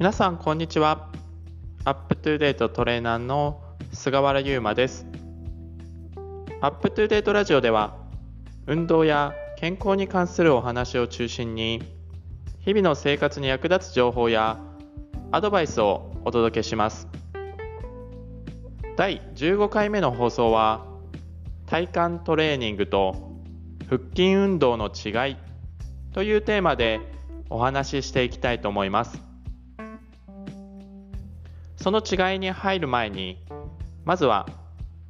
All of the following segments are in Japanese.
皆さんこんにちは。アップトゥデートトレーナーの菅原優馬です。アップトゥデートラジオでは運動や健康に関するお話を中心に日々の生活に役立つ情報やアドバイスをお届けします。第15回目の放送は体幹トレーニングと腹筋運動の違いというテーマでお話ししていきたいと思います。その違いに入る前にまずは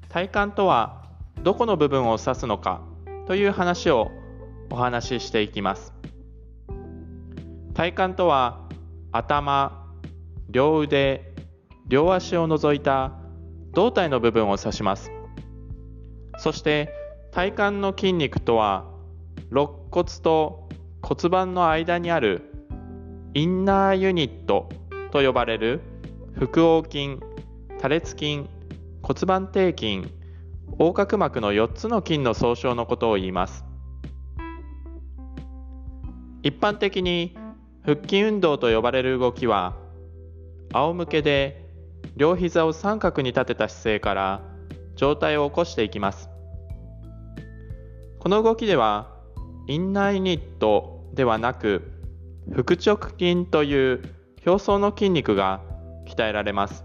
体幹とはどこの部分を指すのかという話をお話ししていきます。体幹とは頭両腕両足を除いた胴体の部分を指します。そして体幹の筋肉とは肋骨と骨盤の間にあるインナーユニットと呼ばれる腹横筋、多裂筋、骨盤底筋、横隔膜の4つの筋の総称のことを言います。一般的に腹筋運動と呼ばれる動きは仰向けで両膝を三角に立てた姿勢から上体を起こしていきます。この動きではインナーユニットではなく腹直筋という表層の筋肉が鍛えられます。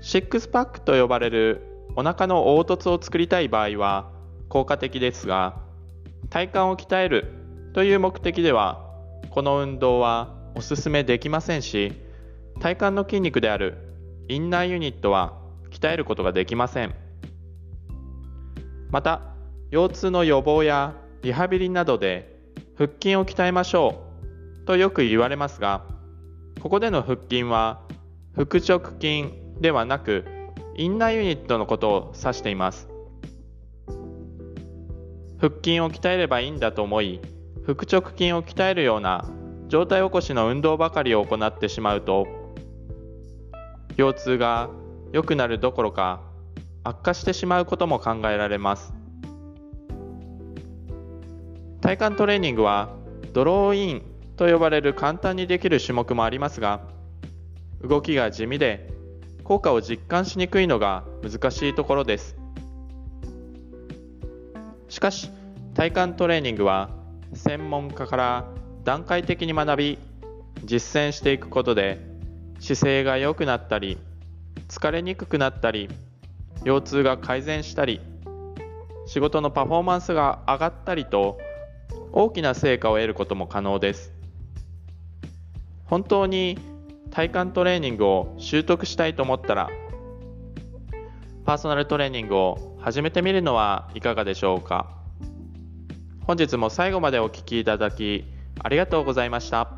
シックスパックと呼ばれるお腹の凹凸を作りたい場合は効果的ですが体幹を鍛えるという目的ではこの運動はおすすめできませんし体幹の筋肉であるインナーユニットは鍛えることができません。また腰痛の予防やリハビリなどで腹筋を鍛えましょうとよく言われますがここでの腹筋は腹直筋ではなくインナーユニットのことを指しています。腹筋を鍛えればいいんだと思い腹直筋を鍛えるような状態起こしの運動ばかりを行ってしまうと腰痛が良くなるどころか悪化してしまうことも考えられます。体幹トレーニングはドローインと呼ばれる簡単にできる種目もありますが動きが地味で効果を実感しにくいのが難しいところです。しかし体幹トレーニングは専門家から段階的に学び実践していくことで姿勢が良くなったり疲れにくくなったり腰痛が改善したり仕事のパフォーマンスが上がったりと大きな成果を得ることも可能です。本当に体幹トレーニングを習得したいと思ったらパーソナルトレーニングを始めてみるのはいかがでしょうか？本日も最後までお聴きいただきありがとうございました。